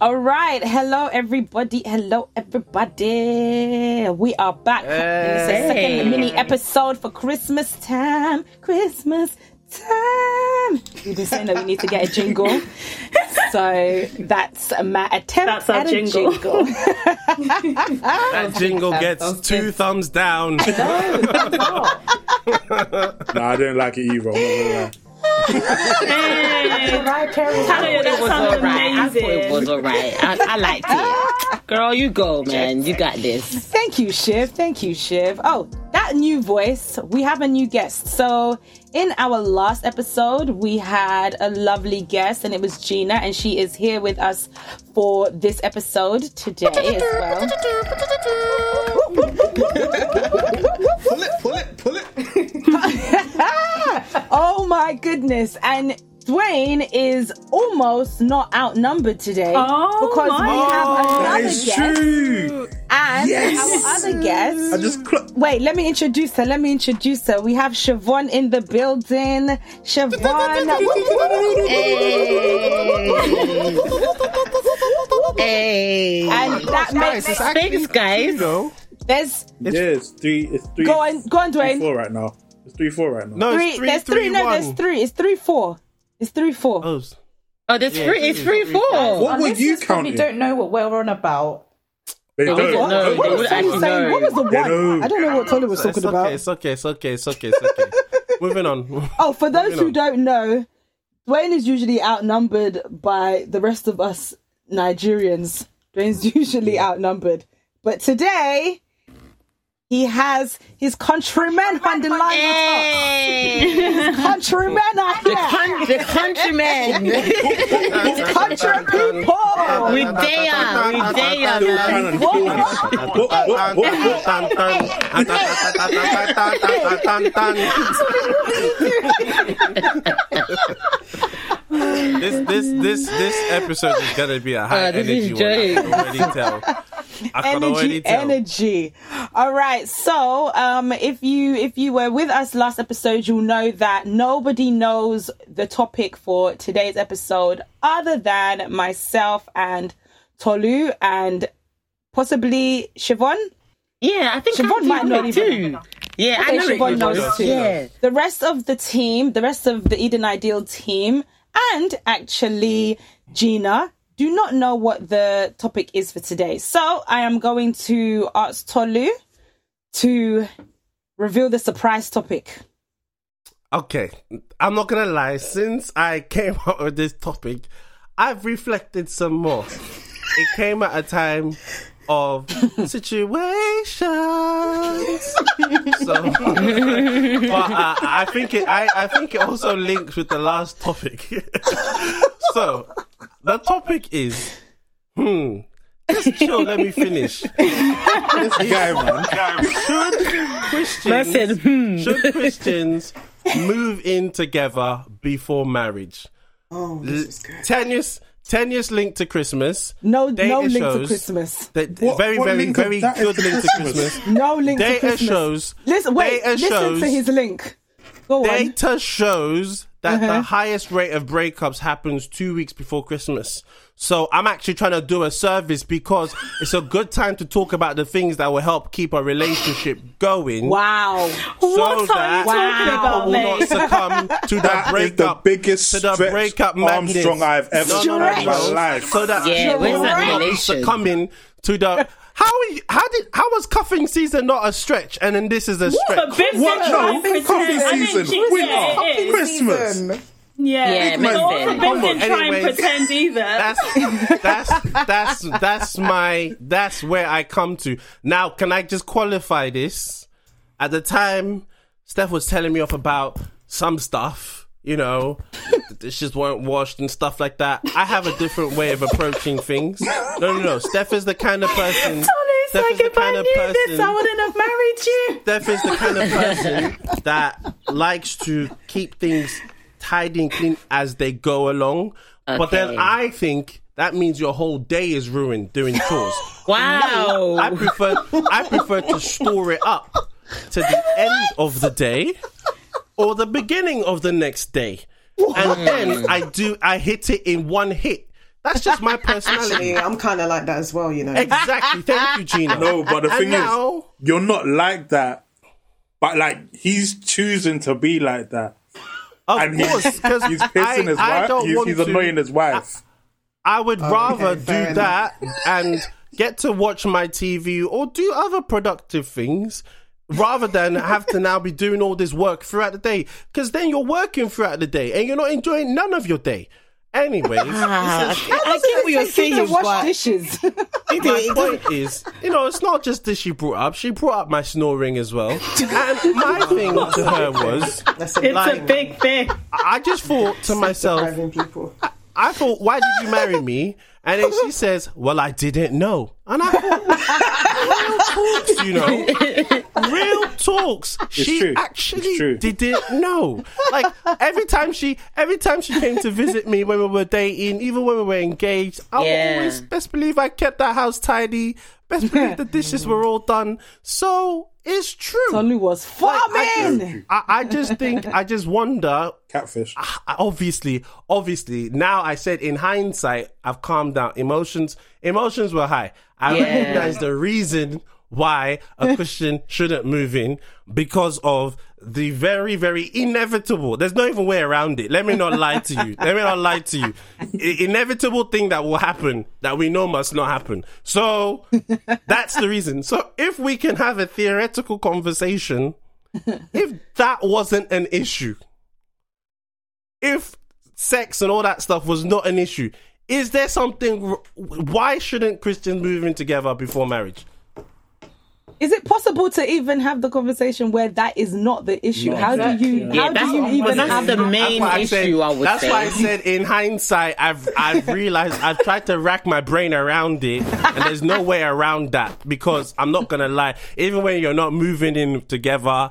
All right. Hello, everybody. Hello, everybody. We are back. It's a second mini episode for Christmas time. Christmas time. We've been saying that we need to get a jingle. so that's my attempt That's our at a jingle. jingle. That jingle gets two thumbs down. No, I don't like it either. I'm not gonna lie. Mariah Carey. Talia, that was sounds alright. I thought it was alright. I, I liked it. Girl, you go, man. You got this. Thank you, Shiv. Thank you, Shiv. Oh, that new voice. We have a new guest. So, in our last episode, we had a lovely guest, and it was Gina, and she is here with us for this episode today as well. Pull it, pull it, pull it. Oh my goodness! And Dwayne is almost not outnumbered today Oh because my we have God. That another is guest, true. and Yes. our other guest. I just cl- Wait, let me introduce her. Let me introduce her. We have Siobhan in the building. Siobhan. Hey. And that makes It's actually guys. true, though. there's yeah, it's three. It's three. go on, go on, Dwayne. four right now. It's three four right now. No, Three, it's three, there's three. three, no, one. there's three. It's three four. It's three four. Oh, Oh, there's Yeah, three. it's It's three, three, four. four. What were you probably counting? don't know what we're on about. They They don't. wouldn't know. What They was would Tolly actually saying? What was the. They one? know. I don't know what Tolly was it's talking okay, about. it's okay, it's okay, it's okay, it's okay. Moving on. Oh, for those Moving who on. don't know, Dwayne is usually outnumbered by the rest of us Nigerians. Dwayne's usually outnumbered, but today he has his countrymen on the line. Hey. Countrymen are here. Con- the countrymen. His country people. we there. We there, Still man. This this this this episode is gonna be a high Uh, energy one. I can already tell. I can already energy energy all right so um if you if you were with us last episode you'll know that nobody knows the topic for today's episode other than myself and tolu and possibly siobhan Yeah, I think Siobhan I might know not even- too. Yeah, I Okay, know Siobhan it. knows too. Yeah. the rest of the team the rest of the eden ideal team and actually gina do not know what the topic is for today so i am going to ask tolu to reveal the surprise topic Okay, I'm not gonna lie. Since I came up with this topic, I've reflected some more. It came at a time of situations. so, but uh, I think it. I, I think it also links with the last topic. so, the topic is, hmm. Just chill. Let me finish. This guy, man. Should Christians? Said, hmm. should Christians move in together before marriage? Oh, this is good. Ten years, ten years linked to Christmas. no Data no link to shows christmas That What- very, what very, link of very good to link to Christmas? Christmas. no link to Data christmas shows. listen wait data listen shows, to his link go on Data shows that Uh-huh. the highest rate of breakups happens two weeks before Christmas. So I'm actually trying to do a service because it's a good time to talk about the things that will help keep a relationship going. wow So What are you that talking people about, will not succumb to the That is the biggest to the breakup madness. Armstrong I've ever No, no, no, in my life. So that Yeah, people that will not relation? succumbing to the. How are you, how did how was cuffing season not a stretch and then this is a stretch? But Bim What? did No, try and pretend. coffee I think season. She it is. Christmas. Yeah, Yeah, but makes also sense. Bim didn't try and pretend either. That's that's that's that's my that's where I come to. Now, can I just qualify this? At the time, Steph was telling me off about some stuff. You know, the dishes weren't washed and stuff like that. I have a different way of approaching things. No, no, no. Steph is the kind of person. Tony's Steph like, is the if kind I of knew person. this, I wouldn't have married you. Steph is the kind of person that likes to keep things tidy and clean as they go along. But then I think that means your whole day is ruined doing chores. Wow. I prefer I prefer to store it up to the end of the day or the beginning of the next day. And then I do I hit it in one hit That's just my personality. Actually, I'm kind of like that as well, you know. exactly. Thank you, Gina. No, but the And thing now- is, you're not like that. But like, he's choosing to be like that, Of and he's course, because he's pissing his I, I wife. don't He's, want he's to- annoying his wife. I would oh, rather okay, do fair that and get to watch my TV or do other productive things rather than have to now be doing all this work throughout the day. Because then you're working throughout the day and you're not enjoying none of your day. Anyways, Ah, this is- I get what you're saying, to wash but dishes. my point is, you know, it's not just this she brought up. She brought up my snoring as well. And my thing to her was, That's a It's Like- a big thing. I just thought to myself, depriving people. I thought, why did you marry me? And then she says, well, I didn't know. And I thought, real talks, you know, real talks. she true. Actually true. didn't know. Like every time she, every time she came to visit me when we were dating, even when we were engaged, I Yeah. always best believe I kept that house tidy. Best believe the dishes were all done. So it's true. Tolu was farming. I, I just think, I just wonder Catfish. I- obviously, obviously, now I said in hindsight, I've calmed down. Emotions, emotions were high. I Yeah. recognize the reason why a Christian shouldn't move in because of the very, very inevitable. There's no even way around it. Let me not lie to you. Let me not lie to you. I- inevitable thing that will happen that we know must not happen. So that's the reason. So if we can have a theoretical conversation, if that wasn't an issue, if sex and all that stuff was not an issue, is there something? Why shouldn't Christians move in together before marriage? Is it possible to even have the conversation where that is not the issue? how do you? Yeah, how do that's- you but even? that's have the that? main why I issue. said- I would that's say. why I said in hindsight, I've I've realized I've tried to rack my brain around it, and there's no way around that because I'm not gonna lie. Even when you're not moving in together.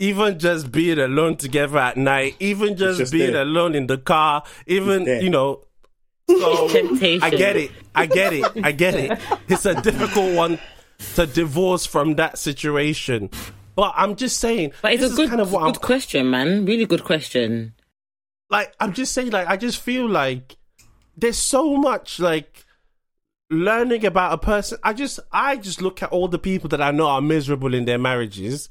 Even just being alone together at night, even just, just being there. alone in the car, even you know, so Temptation. I get it. I get it. I get it. It's a difficult one to divorce from that situation. But I'm just saying, But it's this a is good, kind of what I'm question, man. Really good question. like. I'm just saying, like, I just feel like there's so much like learning about a person. I just, I just look at all the people that I know are miserable in their marriages,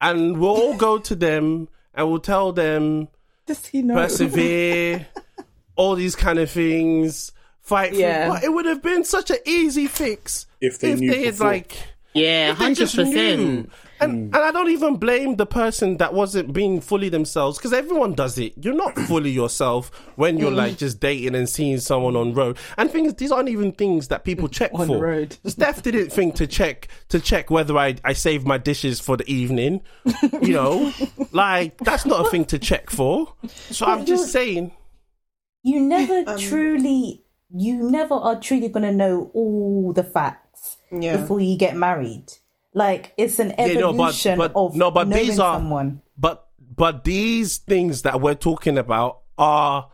and we'll all go to them and we'll tell them Does he know? persevere, all these kind of things. Fight, for, Yeah. but it would have been such an easy fix If they knew had like Yeah, hundred percent. And and I don't even blame the person that wasn't being fully themselves because everyone does it. You're not fully yourself when you're like just dating and seeing someone on road. And things these aren't even things that people check On for. road. Steph didn't think to check to check whether I I saved my dishes for the evening. You know, like that's not a thing to check for. So I'm just saying. you never Um, truly you never are truly going to know all the facts Yeah. before you get married. Like it's an Yeah, no, but- evolution but- of no, but knowing these are- someone. But but these things that we're talking about are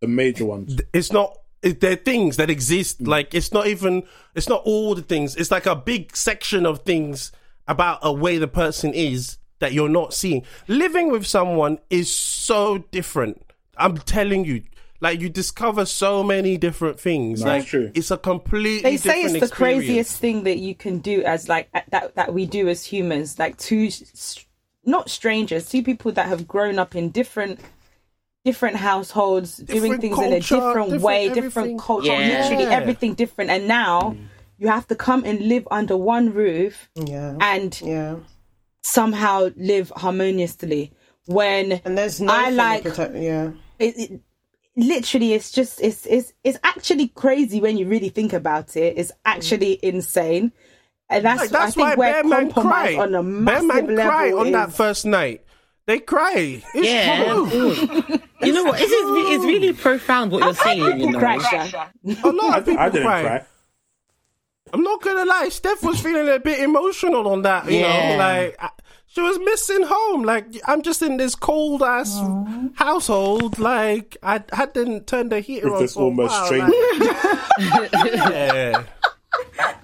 The major ones. it's not it, they're things that exist. Mm. Like it's not even it's not all the things. It's like a big section of things about a way the person is that you're not seeing. Living with someone is so different. I'm telling you like you discover so many different things No, like true. it's a completely they say it's the experience. craziest thing that you can do as like that that we do as humans like two not strangers two people that have grown up in different different households doing Different things in a different, different way everything. different culture Yeah. literally Yeah. everything different and now mm. you have to come and live under one roof Yeah. and yeah. somehow live harmoniously when And there's no I like- protect- yeah. it, it literally it's just it's it's it's actually crazy when you really think about it it's mm. actually insane and that's, like, that's I think why where bear compromise cry on a bear massive man level cry on is, that first night they cry it's Yeah, true. You know what? This is re- it's really profound what you're saying. You people know, cry, a lot of people I didn't cry. cry. I'm not gonna lie, Steph was feeling a bit emotional on that. You Yeah. know, like I, she was missing home. Like I'm just in this cold ass household. Like I hadn't turned the heater With on this for almost while, stranger. like- yeah.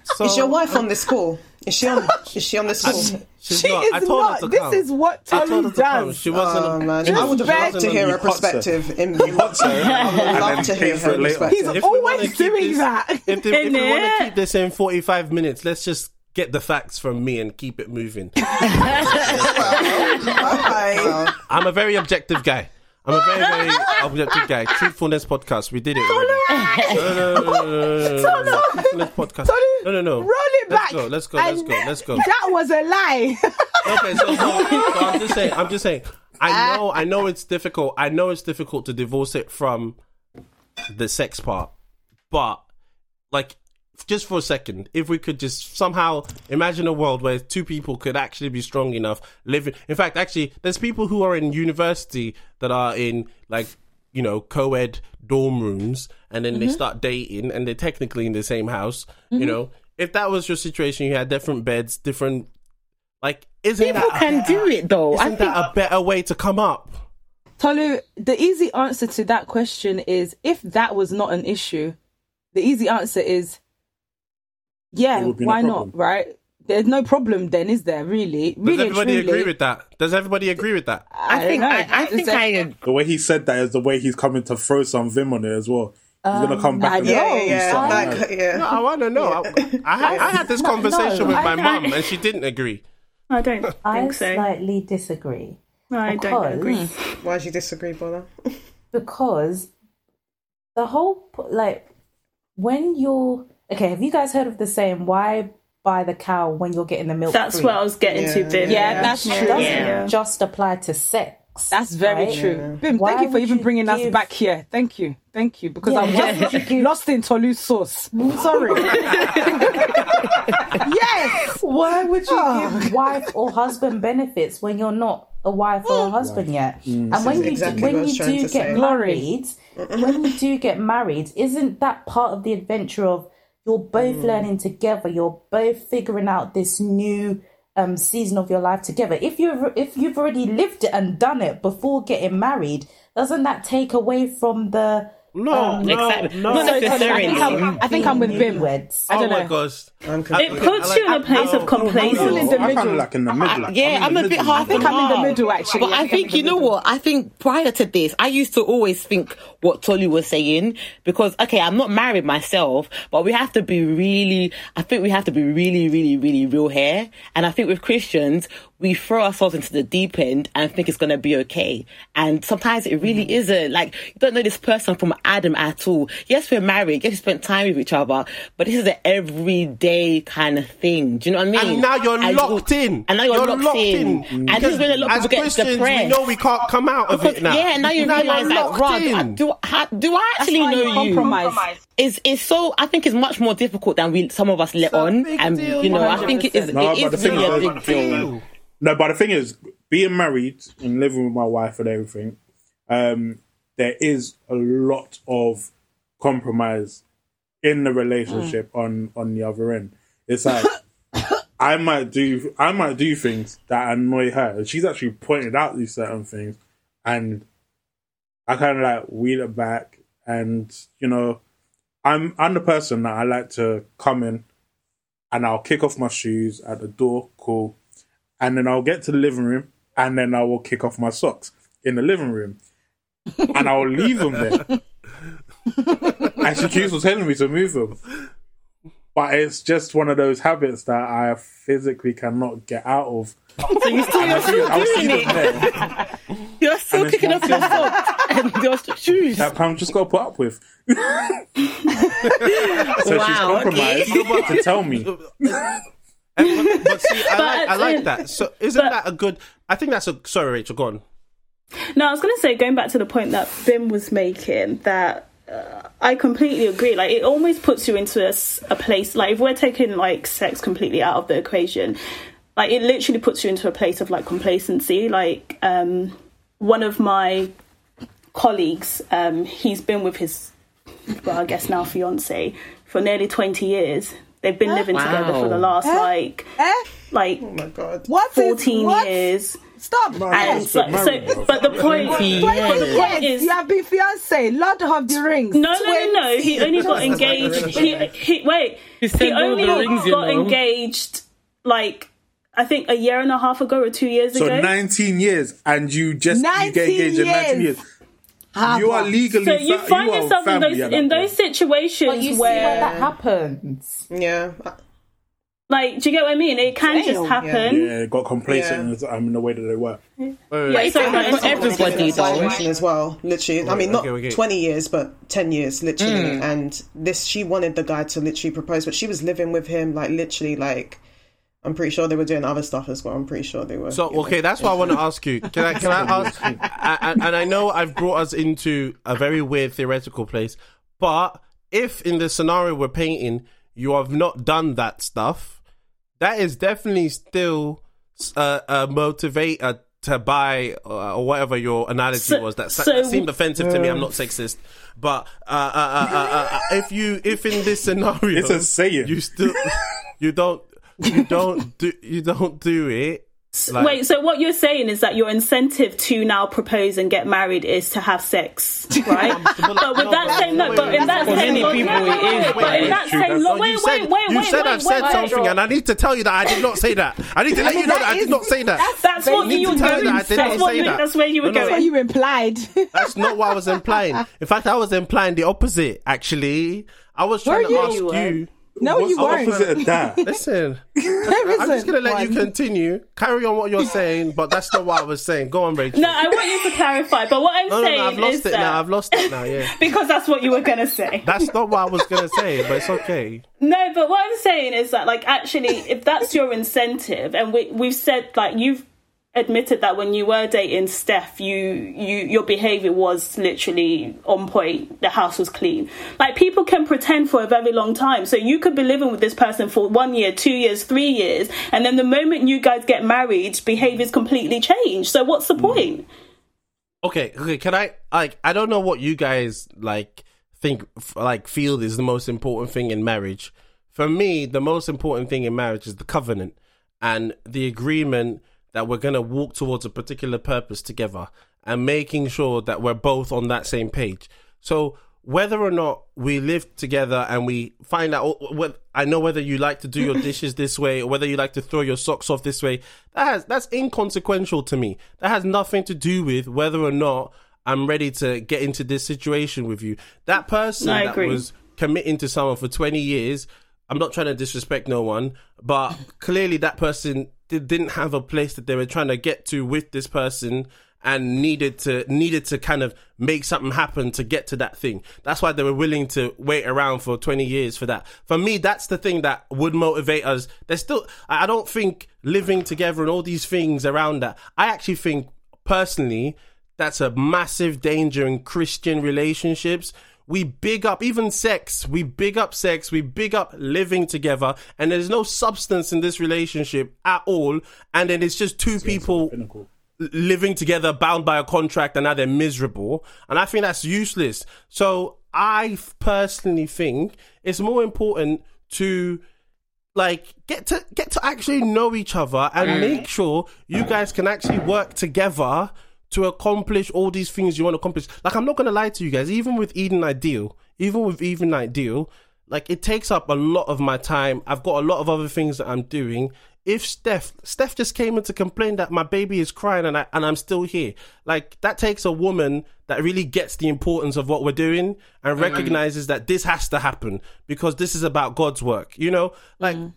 So Is your wife on this call? Is she on? Is she on this call? she's she not. is I told not her to this come. is what I told Tolu come. does She wasn't. Oh man, she I would have loved to hear the- her perspective. In, hot, sir. I would love to hear for her it later. he's. If always wanna always keep doing this- that. If, the, if we want to keep this in 45 minutes, let's just get the facts from me and keep it moving. I'm a very objective guy. I'm a very, very objective guy. Truthfulness podcast. We did it. already. No, no, no, no. Truthfulness podcast. No, no, no. Roll it Let's back. go. Let's go. Let's go. Let's go. That was a lie. Okay, so, so, so I'm just saying. I'm just saying. I know. I know it's difficult. I know it's difficult to divorce it from the sex part, but like, just for a second, if we could just somehow imagine a world where two people could actually be strong enough living. In fact, actually, there's people who are in university that are in like you know co-ed dorm rooms, and then they mm-hmm. start dating, and they're technically in the same house. You mm-hmm. know, if that was your situation, you had different beds, different. Like, isn't People that can do it though. I isn't think that a better way to come up? Tolu, the easy answer to that question is if that was not an issue, the easy answer is yeah, There no why not, right? There's no problem then, is there, really? Does really and everybody truly, agree with that? Does everybody agree with that? I don't think. I, I think Is I that- The way he said that is the way he's coming to throw some vim on it as well. He's gonna um, come back I and. Yeah, yeah, yeah. Like, like- yeah. No, I want to know. I, I, had, I had this conversation no, with my I- mum, and she didn't agree. I don't I so. slightly disagree. I don't agree. Hmm. Why do you disagree, Bola? because the whole like when you're okay have you guys heard of the saying why buy the cow when you're getting the milk That's free? what I was getting to, Yeah. Bim. Yeah, that's yeah. true. doesn't Yeah. just apply to sex That's very right? true. Bim, Why thank you for even you bringing us back here. Thank you. Thank you. Because Yeah, I'm why would give- lost in Tolu's sauce. Sorry. yes. why would you Oh. give wife or husband benefits when you're not a wife or a husband yet and when you exactly when you do get say. married when you do get married isn't that part of the adventure of you're both learning together. You're both figuring out this new um, season of your life together. If you've if you've already lived it and done it before getting married doesn't that take away from the No, no, Exactly. no. Not I necessarily. think I'm, I think I'm with Bim. I oh don't my know. gosh. I'm It confused. puts you in a place of all in complacency. the I'm kind middle. of like in the middle. Like, yeah, I'm, in a bit middle. half. I think I'm in the middle, actually. But I I think I'm think in you know what? I think prior to this, I used to always think what Tolly was saying because okay, I'm not married myself, but we have to be really. I think we have to be really, really, really real here. And I think with Christians, we throw ourselves into the deep end and think it's gonna be okay. And sometimes it really Mm. isn't. Like you don't know this person from Adam at all. Yes, we're married. Yes, we spent time with each other, but this is an everyday kind of thing. Do you know what I mean? And now you're And locked in. And now you're, locked, in. And this is when a lot of As people get Christians, depressed. we know we can't come out of Because, it now. Yeah, now you Now realize that, locked Rod, in. I- do, how, do I actually why know you you? compromise. It's, it's so, I think it's much more difficult than we, some of us let on. And, deal, you know, I think it is, 100%. No, it but the is thing really a is- big deal. No, but the thing is, being married and living with my wife and everything, um, there is a lot of compromise in the relationship mm. on on the other end. It's like I might do I might do things that annoy her, and she's actually pointed out these certain things, and I kind of like wheel it back, and you know, I'm I'm the person that I like to come in, and I'll kick off my shoes at the door, cool. And then I'll get to the living room, and then I will kick off my socks in the living room, and I'll leave them there. and she keeps on telling me to move them, but it's just one of those habits that I physically cannot get out of. So you still, you're still I'll see doing it. there. You're still kicking off one your thing. socks and your shoes. That I'm just got to put up with. so she's Wow, okay. compromised to tell me. And- but see, I like, I like uh, that. So isn't but- that a good? I think that's a. Sorry, Rachel, go on. No, I was going to say, going back to the point that Bim was making, that uh, I completely agree. Like, it almost puts you into a place, like, if we're taking, like, sex completely out of the equation, like, it literally puts you into a place of, like, complacency. Like, um, one of my colleagues, um, he's been with his, well, I guess now fiance, for nearly 20 years. They've been living together for the Wow. last, like, Eh? like, Oh my god. What is- 14 what? years. Stop. And Yes, so, bro. but the point, Twenty but the years. point Yes, is, you have been fiance, Lord of the Rings. no, no, no, no. He only got engaged. He, he wait. He He said Lord of only the Rings, you got know. engaged like I think a year and a half ago or two years ago. So 19 years, and you just you get 19 engaged in 19 years. years. You are legally. So you fa- find are yourself in those in those situations But you see where that happens. Yeah. I- Like, do you get what I mean? It can Damn. just happen. Yeah, got complacent in, the, um, in the way that they were. Yeah, It's so not like- for everybody, though. situation as well. Literally, I mean, not okay, okay. twenty years, but ten years, literally. Mm. And this, she wanted the guy to literally propose, but she was living with him, like literally, like I'm pretty sure they were doing other stuff as well. I'm pretty sure they were. So you know. okay, that's what I want to ask you. Can I? Can I ask? and, and I know I've brought us into a very weird theoretical place, but if in the scenario we're painting, you have not done that stuff, that is definitely still uh, a motivator to buy uh, or whatever your analogy So- was. That, so- that seemed offensive to me. I'm not sexist, but uh, uh, uh, uh, uh, if you if in this scenario, It's a saying. you still you don't you don't do you don't do it. Like- Wait, so what you're saying is that your incentive to now propose and get married is to have sex, right? but with that same no, but in that For same many people wait, wait, but in that same that's wait, you wait, said, wait, you said I've said something, and I need to tell you that I did not say that. I need to let you know that I did not say that. That's what you to were going. that That's what say you. That's where you were No, no. That's what you implied. That's not what I was implying. In fact, I was implying the opposite. Actually, I was trying to you? ask you. No, What's you the weren't. opposite of that? Listen, I'm just gonna isn't let you continue. Carry on what you're saying, but that's not what I was saying. Go on, Rachel. No, I want you to clarify. But what I'm no, no, saying no, I've is lost it that now. I've lost it now. Yeah, because that's what you were gonna say. that's not what I was gonna say, but it's okay. No, but what I'm saying is that, like, actually, if that's your incentive, and we we've said like you've admitted that when you were dating Steph, you you your behavior was literally on point. The house was clean. Like people can pretend for a very long time. So you could be living with this person for one year, two years, three years, and then the moment you guys get married, behaviors completely change. So what's the mm. point? Okay, okay. Can I like? I don't know what you guys like think like feel is the most important thing in marriage. For me, the most important thing in marriage is the covenant and the agreement that we're gonna walk towards a particular purpose together and making sure that we're both on that same page. So whether or not we live together and we find out oh, what I know whether you like to do your dishes this way or whether you like to throw your socks off this way, that has that's inconsequential to me. That has nothing to do with whether or not I'm ready to get into this situation with you. That person I that was committing to someone for 20 years, I'm not trying to disrespect no one, but clearly that person did, didn't have a place that they were trying to get to with this person and needed to needed to kind of make something happen to get to that thing. That's why they were willing to wait around for 20 years for that. For me, that's the thing that would motivate us. There's still I I don't think living together and all these things around that. I actually think personally that's a massive danger in Christian relationships. We big up even sex. We big up sex. We big up living together, and there's no substance in this relationship at all. And then it's just two people living together, bound by a contract, and now they're miserable. And I think that's useless. So I personally think it's more important to like get to get to actually know each other and make sure you guys can actually work together to accomplish all these things you want to accomplish. Like I'm not gonna lie to you guys, even with Eden Ideal, even with Eden Ideal, like it takes up a lot of my time. I've got a lot of other things that I'm doing. If Steph Steph just came in to complain that my baby is crying and I and I'm still here, like that takes a woman that really gets the importance of what we're doing and recognizes that this has to happen because this is about God's work. You know, like mm.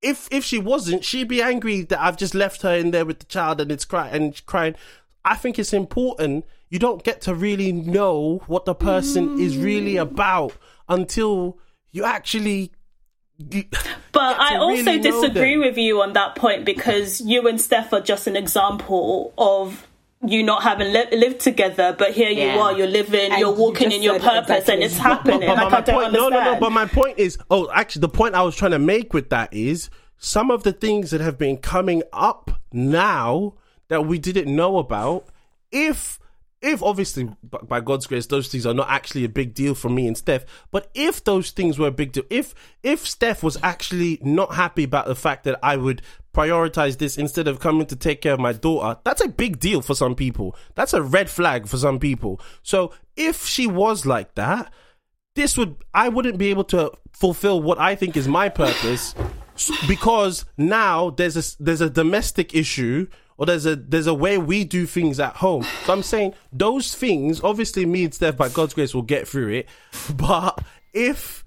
if if she wasn't, she'd be angry that I've just left her in there with the child and it's crying and crying. I think it's important. You don't get to really know what the person is really mm. about until you actually. But I also really disagree them. with you on that point because you and Steph are just an example of you not having li- lived together, but here you are, you're living, And you're walking just in your purpose, exactly. and it's But- happening. but like my I don't point, understand. no, no, no. But my point is, oh, actually, the point I was trying to make with that is some of the things that have been coming up now that we didn't know about. If, if obviously by God's grace, those things are not actually a big deal for me and Steph. But if those things were a big deal, if if Steph was actually not happy about the fact that I would prioritize this instead of coming to take care of my daughter, that's a big deal for some people. That's a red flag for some people. So if she was like that, this would I wouldn't be able to fulfill what I think is my purpose because now there's a there's a domestic issue or there's a there's a way we do things at home. So I'm saying those things, obviously, me and Steph, by God's grace, will get through it. But if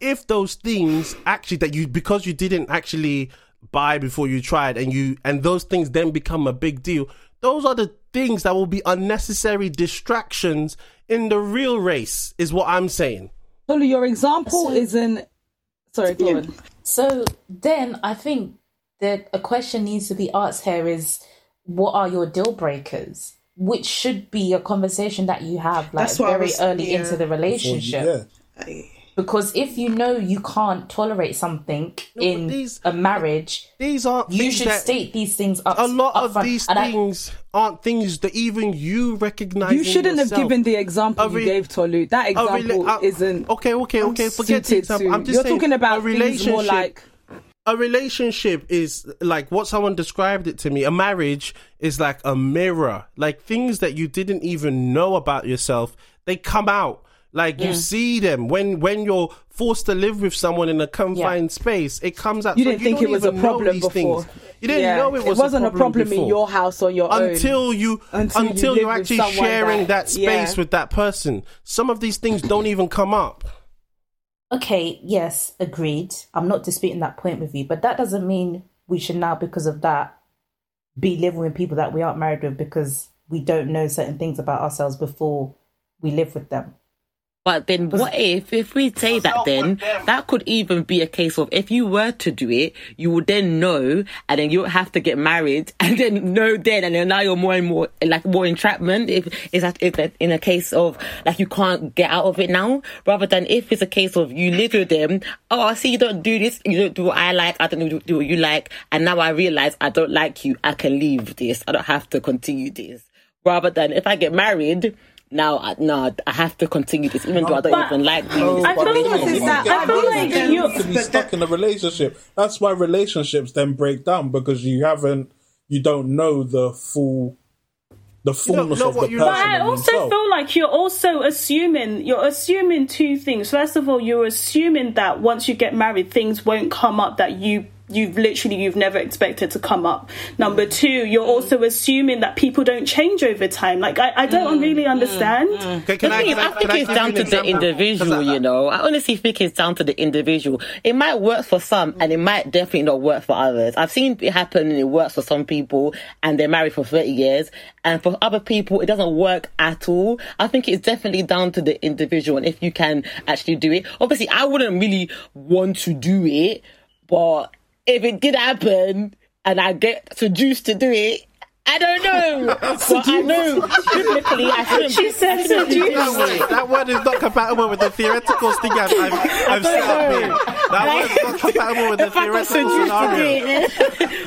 if those things actually that you because you didn't actually buy before you tried and you and those things then become a big deal those are the things that will be unnecessary distractions in the real race is what i'm saying Tolu, your example So- isn't. Sorry, go on. So then I think that a question needs to be asked here is what are your deal breakers? Which should be a conversation that you have like That's what I very was- early yeah. into the relationship. Yeah. Because if you know you can't tolerate something but in these- a marriage, these aren't you should that- state these things up. a lot up of front. these And I- things aren't things that even you recognize You shouldn't have given the example A you re- gave Tolu. That a rela- example uh, isn't. okay okay okay forget the example to- i'm just You're saying talking about a things relationship more like. A relationship is like what someone described it to me. A marriage is like a mirror. Like things that you didn't even know about yourself, they come out. Like you see them when when you're forced to live with someone in a confined space. It comes out. You didn't think don't it was a problem before. things. You didn't Yeah. know it was. wasn't a problem, in before. your house or your own. until you Until until, you you are actually sharing that- that, space yeah. with that person. Some of these things don't even come up. Okay, yes, agreed. I'm not disputing that point with you, but that doesn't mean we should now, because of that, be living with people that we aren't married with because we don't know certain things about ourselves before we live with them. But then what if, if we say that then, that could even be a case of if you were to do it, you would then know and then you would have to get married and then know then and then now you're more and more, like more entrapment if is that if in a case of like you can't get out of it now rather than if it's a case of you live with them, oh I see you don't do this, you don't do what I like, I don't do, do what you like and now I realize I don't like you, I can leave this, I don't have to continue this. Rather than if I get married, now, I- no, I have to continue this, even though I don't even like you. I feel like is that- I feel like You you have to be stuck in a relationship. That's why relationships then break down because you haven't, you don't know the full, the fullness know of what the you- person. But I also himself. feel like you're also assuming you're assuming two things. First of all, you're assuming that once you get married, things won't come up that you you've literally you've never expected to come up. Number two, you're mm. also assuming that people don't change over time. Like I, I don't mm. really mm. understand. Okay, can The I, thing is, I, I think can it's give down to the individual, you know. I honestly think it's down to the individual. It might work for some and it might definitely not work for others. I've seen it happen and it works for some people and they're married for 30 years. And for other people, it doesn't work at all. I think it's definitely down to the individual and if you can actually do it. Obviously, I wouldn't really want to do it, but if it did happen and I get seduced to do it, I don't know. but I know biblically I shouldn't. She said I shouldn't seduced. doing That word, that word is not compatible with the theoretical thing I've, I've, I've set up here. That word is not compatible with the If I got theoretical seduced scenario. it,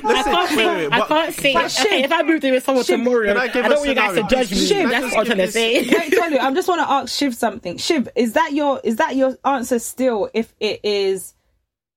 I can't wait, say. wait, I can't say. but Okay, if I moved in with someone tomorrow, can I, I don't a want you guys to judge me. Shiv, That's what I'm trying to say. Wait, Tolu, I just want to ask Shiv something. Shiv, is that your is that your answer still? If it is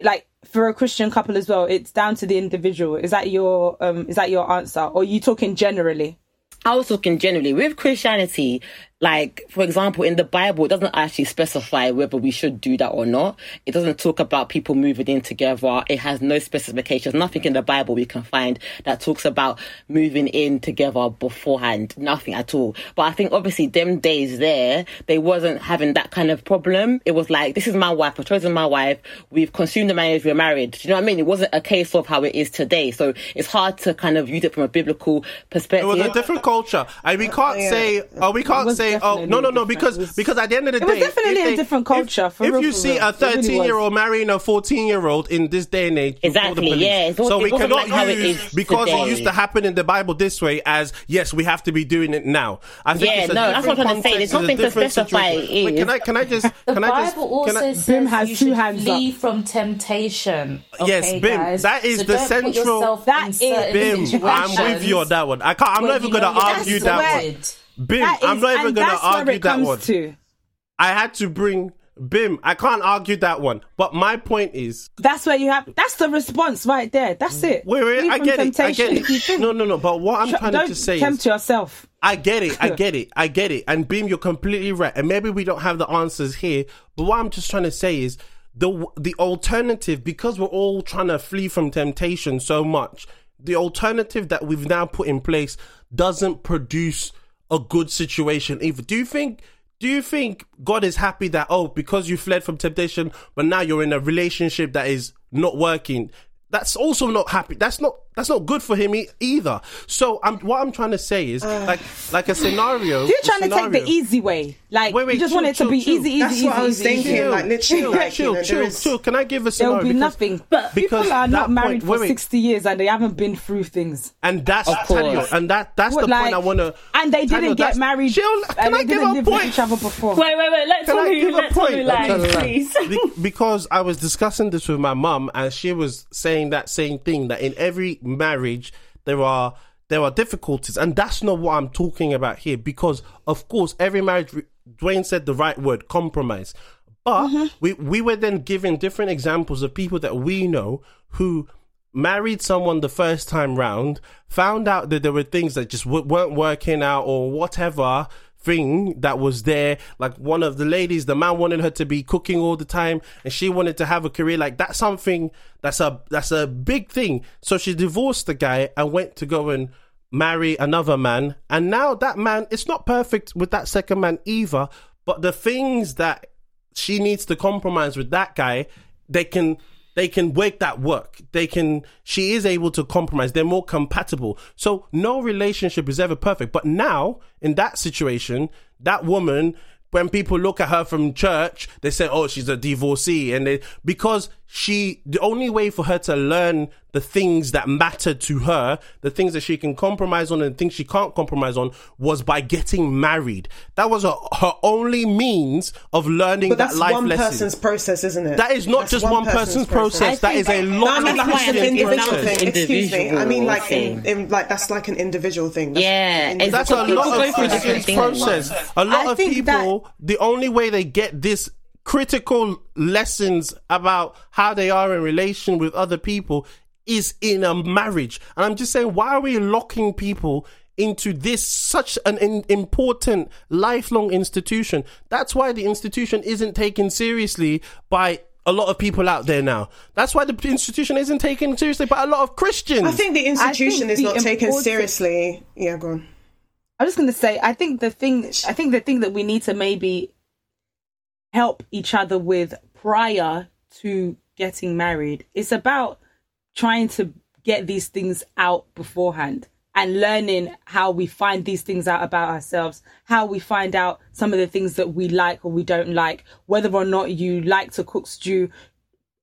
like for a Christian couple as well, it's down to the individual. Is that your um is that your answer, or you talking generally? I was talking generally with Christianity. Like, for example, in the Bible, it doesn't actually specify whether we should do that or not. It doesn't talk about people moving in together. It has no specifications. Nothing in the Bible we can find that talks about moving in together beforehand. Nothing at all. But I think obviously them days there, they wasn't having that kind of problem. It was like, this is my wife. I've chosen my wife. We've consumed the marriage. We're married. Do you know what I mean? It wasn't a case of how it is today. So it's hard to kind of use it from a biblical perspective. It was a different culture. I uh, we can't Yeah. say oh we can't was say oh no no no because was- because at the end of the It day was definitely if a different culture, If, for if real, you for see real. a It really thirteen-year-old marrying a fourteen year old in this day and age, you the Exactly, police. yeah, it's so it we cannot like how it because today. it used to happen in the Bible this way as yes we have to be doing it now. I think Yeah, it's a no, that's what I'm different trying to say. There's context, it's a nothing to different specify situation. Wait, can I can I just The can I just Bible can also I, says Bim has you two should hands flee up. from temptation. Yes, Bim, guys? that is So the central- yourself That in is- certain Bim, I'm with you on that one. I can't. I'm not even going know to you're argue that one. Bim, That I'm not even going to argue that one. To. I had to bring Bim. I can't argue that one. But my point is, That's where you have. That's the response right there. That's it. wait, wait, I get it. I temptation. get it. No, no, no. But what I'm trying don't to say is tempt is, yourself. I get it. I get it. I get it. And Bim, you're completely right. And maybe we don't have the answers here. But what I'm just trying to say is the the alternative because we're all trying to flee from temptation so much. the alternative that we've now put in place doesn't produce a good situation either. Do you think? Do you think God is happy that oh because you fled from temptation, but now you're in a relationship that is not working? That's also not happy. That's not that's not good for him e- either. So I'm what I'm trying to say is like like a scenario. You're trying to take the easy way. Like Wait, wait, you just chill, want it to chill, be chill. easy, easy, That's easy, what I was easy, thinking, easy. like, literally, chill, like, chill, you know, chill, there is- chill. Can I give a There'll be Because- nothing. But- people are not that married point- for wait, wait. sixty years and they haven't been through things. And that's Of course. Tanya, and that that's What, the like- point I want to. And they didn't get married. Chill. Can they I give a live with point? each other before. Wait, wait, wait. Let's Can tell I who give a let's tell point? who Let's tell lies, her. please. Because I was discussing this with my mum, and she was saying that same thing that in every marriage there are there are difficulties, and that's not what I'm talking about here. Because of course, every marriage, Dwayne said the right word, compromise. But mm-hmm. we we were then given different examples of people that we know who married someone the first time round, found out that there were things that just w- weren't working out or whatever thing that was there. Like one of the ladies, the man wanted her to be cooking all the time and she wanted to have a career. Like that's something that's a, that's a big thing. So she divorced the guy and went to go and marry another man. And now that man, it's not perfect with that second man either, but the things that she needs to compromise with that guy, they can they can make that work. They can she is able to compromise. They're more compatible. So no relationship is ever perfect. But now in that situation, that woman when people look at her from church, they say, "Oh, she's a divorcee," and they because she the only way for her to learn the things that matter to her, the things that she can compromise on and things she can't compromise on, was by getting married. That was a, her only means of learning But that that's life one lesson. person's process, isn't it? That is not That's just one person's process. That is a No, lot I mean of like it's an individual process. thing. Excuse me. I mean like in, in like that's like an individual thing. That's Yeah, an it's- That's a People lot go of through Christian different things. process. A lot I of think people, the only way they get this critical lessons about how they are in relation with other people is in a marriage. And I'm just saying, why are we locking people into this such an in, important lifelong institution? That's why the institution isn't taken seriously by a lot of people out there now. That's why the institution isn't taken seriously by a lot of Christians. I think the institution is the not taken seriously. Yeah, go on. I'm just going to say, I think the thing, I think the thing that we need to maybe help each other with prior to getting married, it's about trying to get these things out beforehand and learning how we find these things out about ourselves, how we find out some of the things that we like or we don't like, whether or not you like to cook stew.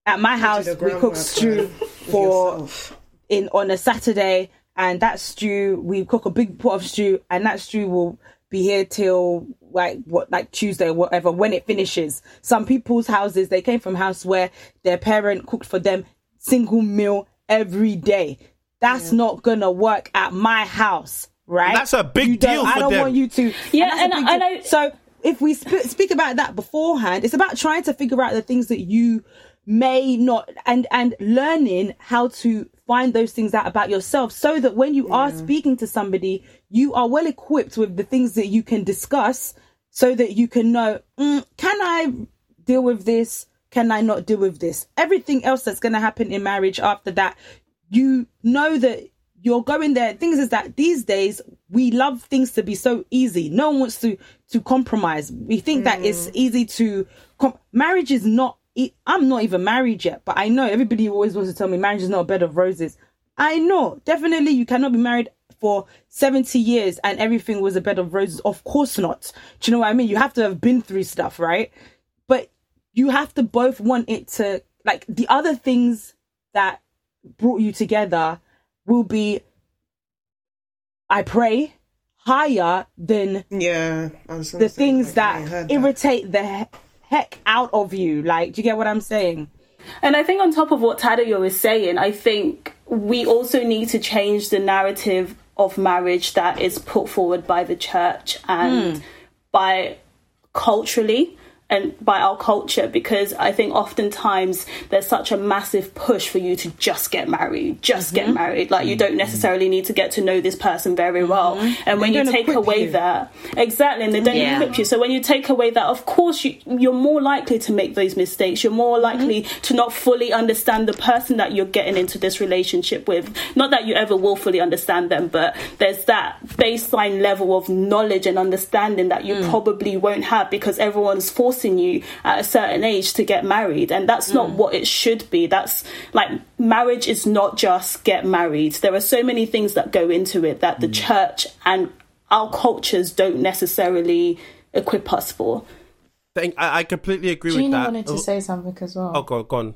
At my house, we cook stew for yourself. in on a Saturday, and that stew we cook a big pot of stew, and that stew will be here till like what like Tuesday or whatever when it finishes. Some people's houses they came from house where their parent cooked for them single meal every day. That's not gonna work at my house, right? That's a big You don't- deal I don't them. want you to. Yeah, that's a and big I- deal. and I- so if we sp- speak about that beforehand, it's about trying to figure out the things that you may not and and learning how to find those things out about yourself so that when you are speaking to somebody you are well equipped with the things that you can discuss so that you can know mm, can i deal with this? Can i not deal with this? Everything else that's going to happen in marriage after that you know that you're going there. Things is that these days we love things to be so easy. No one wants to to compromise. We think that it's easy to com- marriage is not I'm not even married yet but i know everybody always wants to tell me marriage is not a bed of roses. I know definitely you cannot be married for 70 years and everything was a bed of roses. Of course not. Do you know what i mean? You have to have been through stuff right? But you have to both want it to like the other things that brought you together will be i pray higher than Yeah, I was gonna the say, things that that. irritate the heck out of you. Like do you get what i'm saying? And I think on top of what Tadayo is saying, I think we also need to change the narrative of marriage that is put forward by the church and hmm. by culturally. And by our culture because I think oftentimes there's such a massive push for you to just get married, just get married. Like you don't necessarily need to get to know this person very well. And when you take away you. that, exactly, and they don't Yeah. equip you. So when you take away that, of course you you're more likely to make those mistakes. You're more likely to not fully understand the person that you're getting into this relationship with. Not that you ever will fully understand them, but there's that baseline level of knowledge and understanding that you mm. probably won't have because everyone's forcing you at a certain age to get married, and that's not mm. what it should be. That's like marriage is not just get married. There are so many things that go into it that the mm. church and our cultures don't necessarily equip us for. Thank, I, I completely agree with Gina that. wanted to oh. say something as well. oh, go on, go on.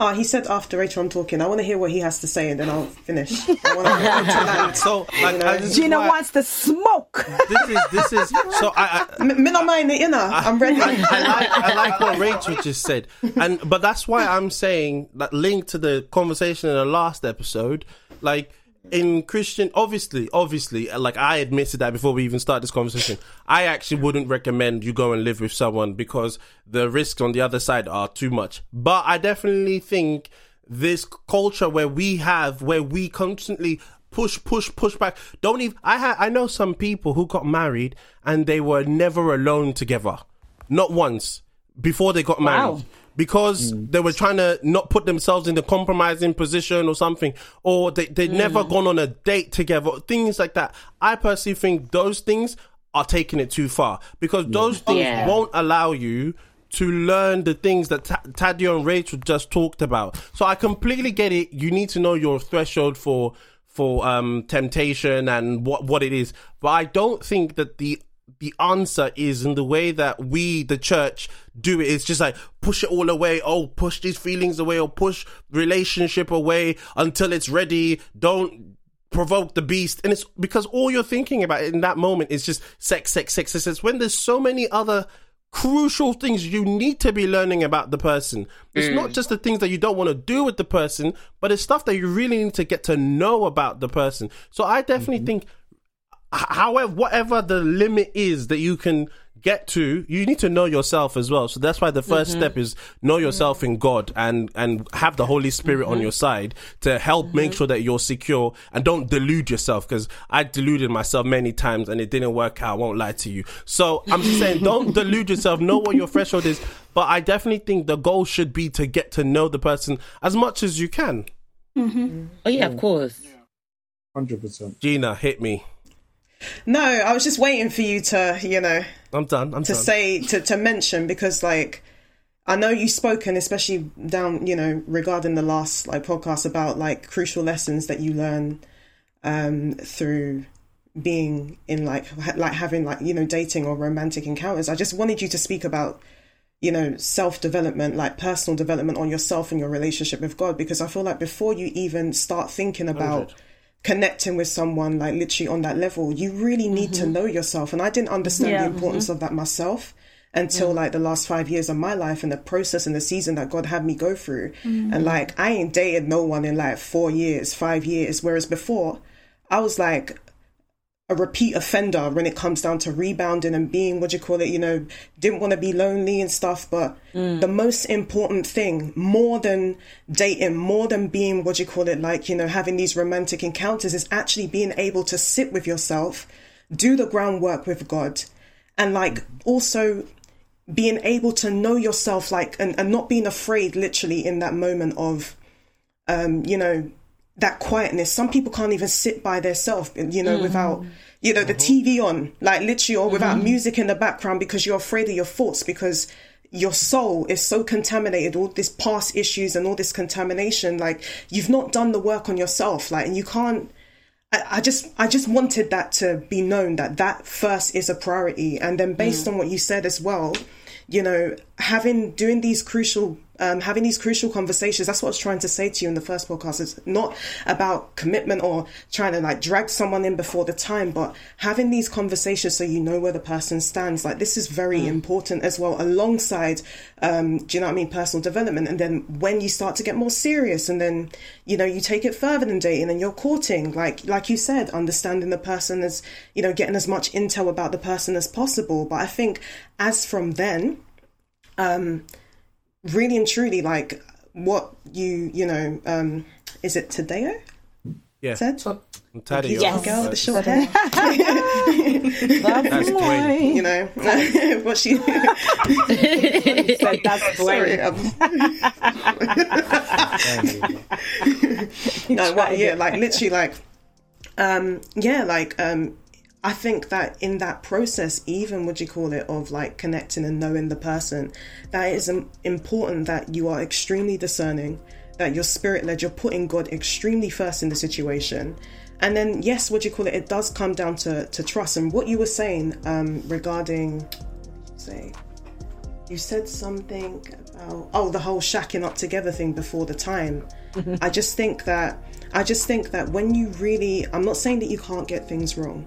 Ah, he said after Rachel I'm talking. I want to hear what he has to say and then I'll finish. I want to. So, like, I- this is Gina why- wants to smoke. This is this is so. I, I M- Me not mind it, you know. I'm ready. I, I like I like what Rachel just said, and but that's why I'm saying that linked to the conversation in the last episode, like in Christian, obviously, obviously, uh, like I admitted that before we even start this conversation, I actually wouldn't recommend you go and live with someone because the risks on the other side are too much. But I definitely think this culture where we have where we constantly push push push back. Don't even i ha- i know some people who got married and they were never alone together. Not once. Before they got married Wow. because they were trying to not put themselves in the compromising position or something or they, they'd never gone on a date together things like that i personally think those things are taking it too far because those things Yeah. won't allow you to learn the things that Ta- Tadia and Rachel just talked about. So I completely get it. You need to know your threshold for for um temptation and what what it is. But I don't think that the the answer is in the way that we, the church, do it. It's just like push it all away. Oh, push these feelings away or push relationship away until it's ready. Don't provoke the beast. And it's because all you're thinking about in that moment is just sex, sex, sex, sex. It's when there's so many other crucial things you need to be learning about the person. It's not mm. just the things that you don't want to do with the person, but it's stuff that you really need to get to know about the person. So I definitely mm-hmm. think h- however whatever the limit is that you can get to you need to know yourself as well. So that's why the 1st mm-hmm. step is know yourself in god and and have the holy spirit on mm-hmm. your side to help make mm-hmm. sure that you're secure and don't delude yourself because i deluded myself many times and it didn't work out i won't lie to you. So i'm just saying don't delude yourself. Know what your threshold is. But i definitely think the goal should be to get to know the person as much as you can. Oh yeah, of course. Hundred percent. gina hit me no, I was just waiting for you to, you know, i'm done i'm to done say to to mention because like I know you've spoken, especially down, you know, regarding the last like podcast about like crucial lessons that you learn um through being in like ha- like having like you know dating or romantic encounters. I just wanted you to speak about you know self development, like personal development on yourself and your relationship with God, because I feel like before you even start thinking about connecting with someone like literally on that level you really need to mm-hmm. know yourself. And i didn't understand Yeah. the importance mm-hmm. of that myself until like the last five years of my life and the process and the season that god had me go through. Mm-hmm. And like i ain't dated no one in like four years five years. Whereas before i was like a repeat offender when it comes down to rebounding and being what you call it you know didn't want to be lonely and stuff but the most important thing more than dating more than being what you call it like you know having these romantic encounters is actually being able to sit with yourself do the groundwork with god and like also being able to know yourself like and, and not being afraid literally in that moment of um you know that quietness. Some people can't even sit by themselves you know mm-hmm. without you know the uh-huh. tv on like literally or without mm-hmm. music in the background because you're afraid of your thoughts because your soul is so contaminated all this past issues and all this contamination. Like you've not done the work on yourself. Like and you can't I, I just I just wanted that to be known that that first is a priority, and then based mm. on what you said as well, you know, having doing these crucial um, having these crucial conversations that's what i was trying to say to you in the first podcast. It's not about commitment or trying to like drag someone in before the time but having these conversations so you know where the person stands. Like this is very important as well alongside um, do you know what i mean personal development. And then when you start to get more serious and then you know you take it further than dating and you're courting like like you said understanding the person as you know getting as much intel about the person as possible. But i think as from then um really and truly like what you you know um is it Tadeo Yeah. said I'm tired of your Yes. girl with the short hair That's great. you know what she said. that's sorry great. um, no what yeah like literally like um yeah like um I think that in that process, even what you call it, of like connecting and knowing the person, that is important that you are extremely discerning, that you're spirit led, you're putting God extremely first in the situation. And then, yes, what you call it, it does come down to, to trust. And what you were saying um, regarding, say, you said something about, oh, the whole shacking up together thing before the time. I just think that, I just think that when you really, I'm not saying that you can't get things wrong.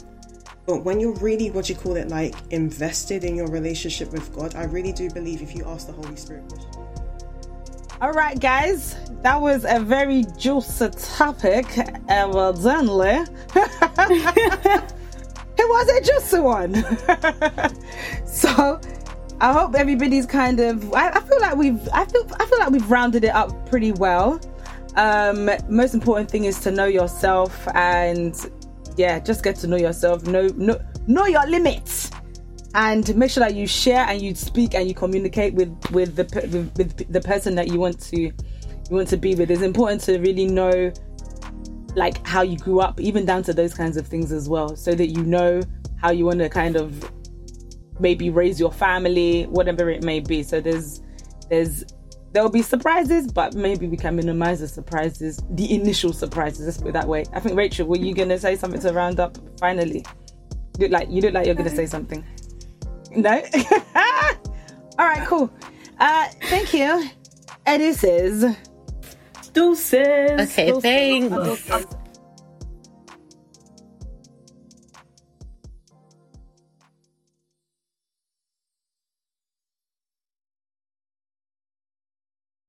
But when you're really, what you call it, like invested in your relationship with God, I really do believe if you ask the Holy Spirit. All right, guys, that was a very juicy topic. Well, Evidently, it was a juicy one. so, I hope everybody's kind of. I, I feel like we've. I feel. I feel like we've rounded it up pretty well. Um, most important thing is to know yourself and yeah, just get to know yourself. Know know know your limits and make sure that you share and you speak and you communicate with with the with, with the person that you want to you want to be with it's important to really know like how you grew up even down to those kinds of things as well so that you know how you want to kind of maybe raise your family whatever it may be so there's there's there'll be surprises but maybe we can minimize the surprises the initial surprises let's put it that way i think rachel were you gonna say something to round up finally you look like you look like you're gonna say something no? All right, cool. Uh, thank you. Eddie says. Deuces. Okay, thanks. Deuces.